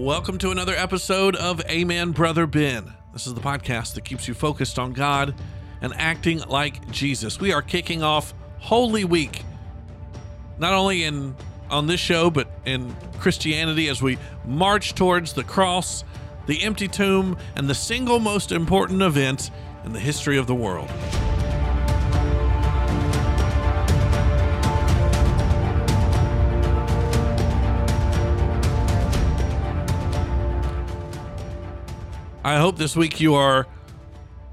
Welcome to another episode of Amen, Brother Ben. This is the podcast that keeps you focused on God and acting like Jesus. We are kicking off Holy Week, not only in on this show, but in Christianity as we march towards the cross, the empty tomb, and the single most important event in the history of the world. I hope this week you are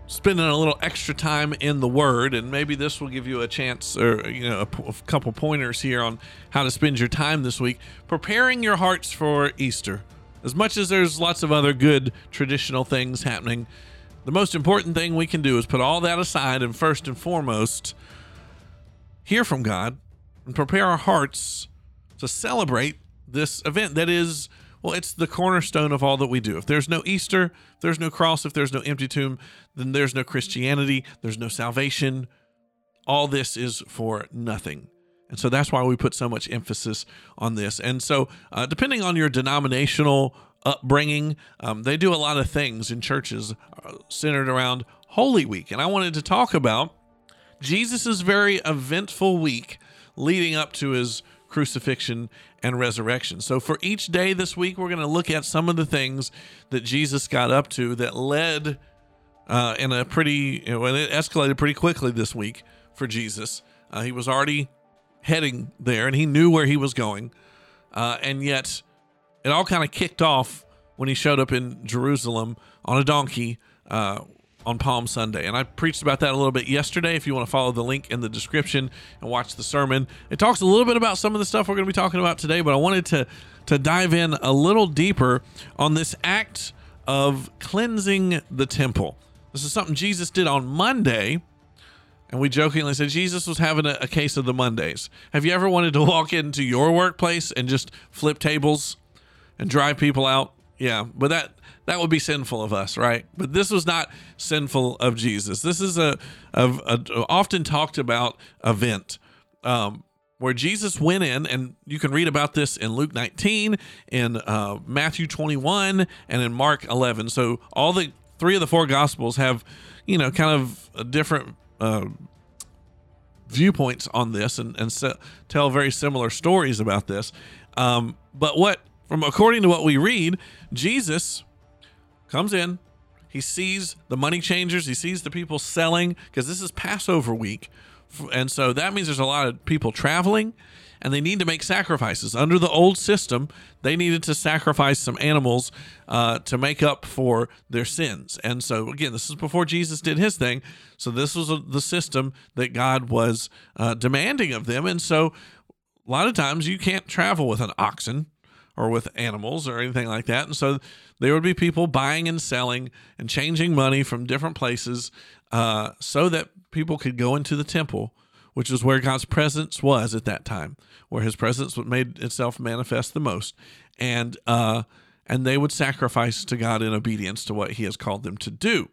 spending a little extra time in the Word, and maybe this will give you a chance or you know a, couple pointers here on how to spend your time this week, preparing your hearts for Easter. As much as there's lots of other good traditional things happening, the most important thing we can do is put all that aside and first and foremost hear from God and prepare our hearts to celebrate this event that is well, it's the cornerstone of all that we do. If there's no Easter, if there's no cross, if there's no empty tomb, then there's no Christianity, there's no salvation. All this is for nothing. And so that's why we put so much emphasis on this. And so, uh, depending on your denominational upbringing, um, they do a lot of things in churches uh, centered around Holy Week. And I wanted to talk about Jesus's very eventful week leading up to his crucifixion and resurrection. So, for each day this week, we're going to look at some of the things that Jesus got up to that led uh, in a pretty, know, it escalated pretty quickly this week for Jesus. Uh, he was already heading there and he knew where he was going. Uh, and yet, it all kind of kicked off when he showed up in Jerusalem on a donkey uh, on Palm Sunday. And I preached about that a little bit yesterday. If you want to follow the link in the description and watch the sermon, it talks a little bit about some of the stuff we're going to be talking about today. But I wanted to to dive in a little deeper on this act of cleansing the temple. This is something Jesus did on Monday. And we jokingly said Jesus was having a, a case of the Mondays. Have you ever wanted to walk into your workplace and just flip tables and drive people out? Yeah, but that that would be sinful of us, right? But this was not sinful of Jesus. This is a, a, a often talked about event um, where Jesus went in, and you can read about this in Luke 19, in uh, Matthew 21, and in Mark 11. So all the three of the four Gospels have, you know, kind of different. Uh, viewpoints on this and, and se- tell very similar stories about this. Um, but what, from according to what we read, Jesus comes in, he sees the money changers, he sees the people selling because this is Passover week. And so that means there's a lot of people traveling and they need to make sacrifices. Under the old system, they needed to sacrifice some animals uh, to make up for their sins. And so, again, this is before Jesus did his thing. So, this was the system that God was uh, demanding of them. And so, a lot of times you can't travel with an oxen or with animals or anything like that. And so there would be people buying and selling and changing money from different places uh, so that people could go into the temple, which is where God's presence was at that time, where his presence made itself manifest the most. And, uh, and they would sacrifice to God in obedience to what he has called them to do.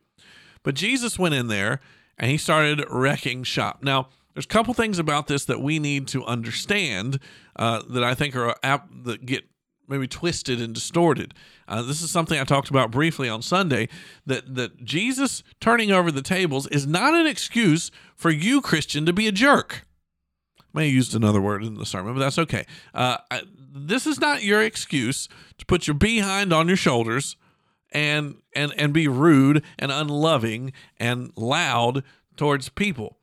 But Jesus went in there and he started wrecking shop. Now, there's a couple things about this that we need to understand uh, that I think are app that get maybe twisted and distorted. Uh, this is something I talked about briefly on Sunday that that Jesus turning over the tables is not an excuse for you Christian to be a jerk. I may have used another word in the sermon, but that's okay. Uh, I, this is not your excuse to put your behind on your shoulders and and and be rude and unloving and loud towards people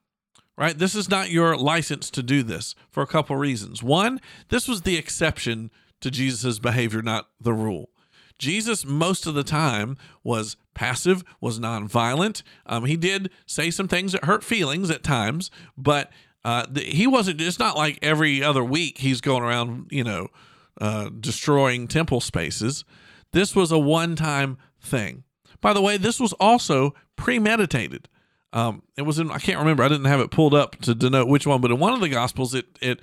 right? This is not your license to do this for a couple reasons. One, this was the exception to Jesus' behavior, not the rule. Jesus, most of the time, was passive, was nonviolent. Um, he did say some things that hurt feelings at times, but uh, the, he wasn't, it's not like every other week he's going around, you know, uh, destroying temple spaces. This was a one time thing. By the way, this was also premeditated. Um, it was in, I can't remember, I didn't have it pulled up to denote which one, but in one of the Gospels, it, it,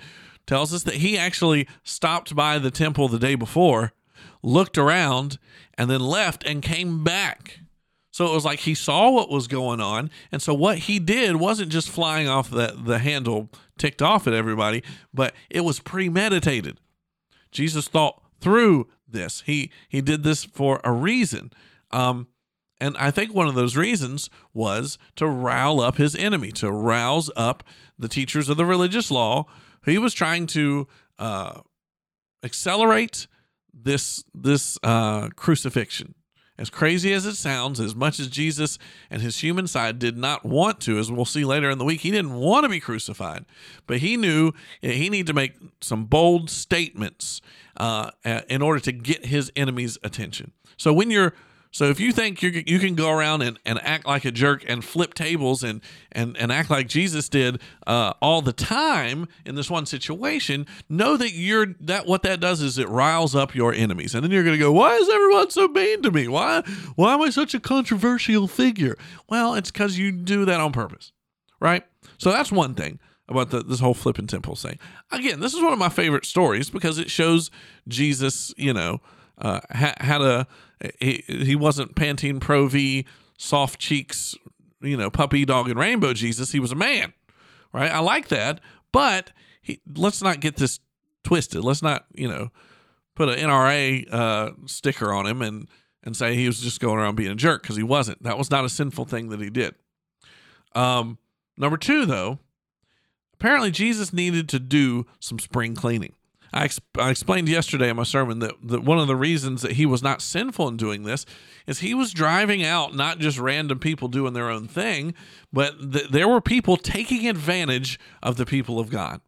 tells us that he actually stopped by the temple the day before, looked around, and then left and came back. So it was like he saw what was going on. And so what he did wasn't just flying off the, the handle ticked off at everybody, but it was premeditated. Jesus thought through this. He he did this for a reason. Um, and I think one of those reasons was to rile up his enemy, to rouse up the teachers of the religious law. He was trying to uh, accelerate this this uh, crucifixion. As crazy as it sounds, as much as Jesus and his human side did not want to, as we'll see later in the week, he didn't want to be crucified, but he knew he needed to make some bold statements uh, in order to get his enemies' attention. So when you're so if you think you you can go around and, and act like a jerk and flip tables and and, and act like Jesus did uh, all the time in this one situation, know that you're that what that does is it riles up your enemies, and then you're going to go, why is everyone so mean to me? Why why am I such a controversial figure? Well, it's because you do that on purpose, right? So that's one thing about the, this whole flipping temple thing. Again, this is one of my favorite stories because it shows Jesus, you know, uh, had a he, he wasn't Pantene Pro V soft cheeks, you know, puppy dog and rainbow Jesus. He was a man, right? I like that, but he, let's not get this twisted. Let's not, you know, put an NRA uh, sticker on him and and say he was just going around being a jerk because he wasn't. That was not a sinful thing that he did. Um, number two, though, apparently Jesus needed to do some spring cleaning. I, ex- I, explained yesterday in my sermon that, that one of the reasons that he was not sinful in doing this is he was driving out not just random people doing their own thing, but th- there were people taking advantage of the people of God.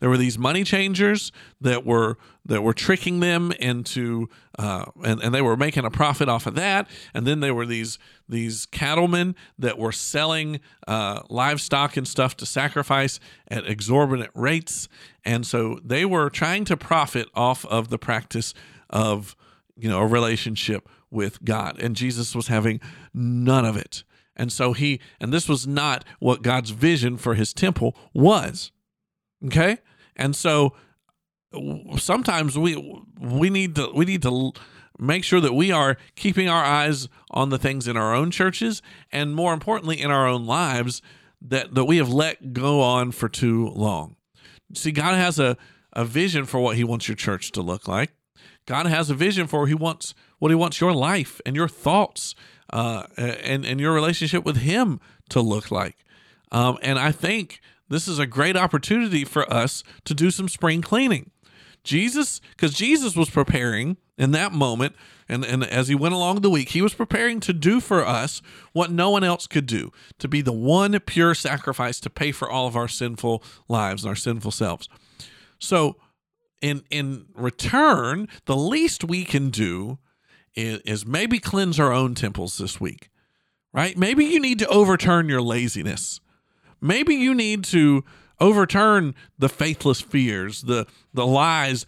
There were these money changers that were that were tricking them into, uh, and and they were making a profit off of that. And then there were these these cattlemen that were selling uh, livestock and stuff to sacrifice at exorbitant rates. And so they were trying to profit off of the practice of you know a relationship with God. And Jesus was having none of it. And so he, and this was not what God's vision for his temple was. Okay. And so sometimes we we need to we need to make sure that we are keeping our eyes on the things in our own churches and more importantly in our own lives that that we have let go on for too long. See, God has a a vision for what he wants your church to look like. God has a vision for he wants what he wants your life and your thoughts uh, and and your relationship with him to look like. Um, and I think this is a great opportunity for us to do some spring cleaning. Jesus, because Jesus was preparing in that moment, and, and as he went along the week, he was preparing to do for us what no one else could do to be the one pure sacrifice to pay for all of our sinful lives and our sinful selves. So, in, in return, the least we can do is, is maybe cleanse our own temples this week, right? Maybe you need to overturn your laziness maybe you need to overturn the faithless fears, the the lies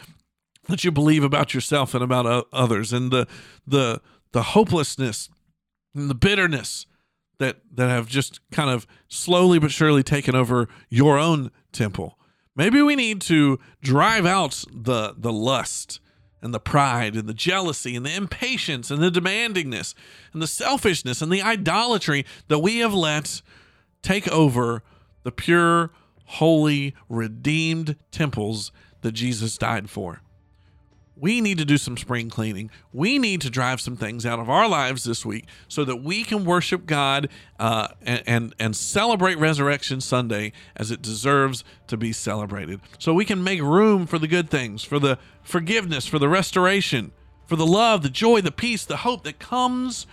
that you believe about yourself and about others, and the the the hopelessness and the bitterness that that have just kind of slowly but surely taken over your own temple. Maybe we need to drive out the the lust and the pride and the jealousy and the impatience and the demandingness and the selfishness and the idolatry that we have let take over the pure, holy, redeemed temples that Jesus died for. We need to do some spring cleaning. We need to drive some things out of our lives this week so that we can worship God uh, and, and and celebrate Resurrection Sunday as it deserves to be celebrated. So we can make room for the good things, for the forgiveness, for the restoration, for the love, the joy, the peace, the hope that comes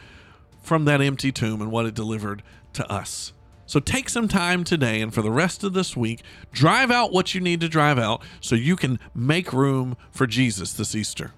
from that empty tomb and what it delivered to us. So take some time today and for the rest of this week, drive out what you need to drive out so you can make room for Jesus this Easter.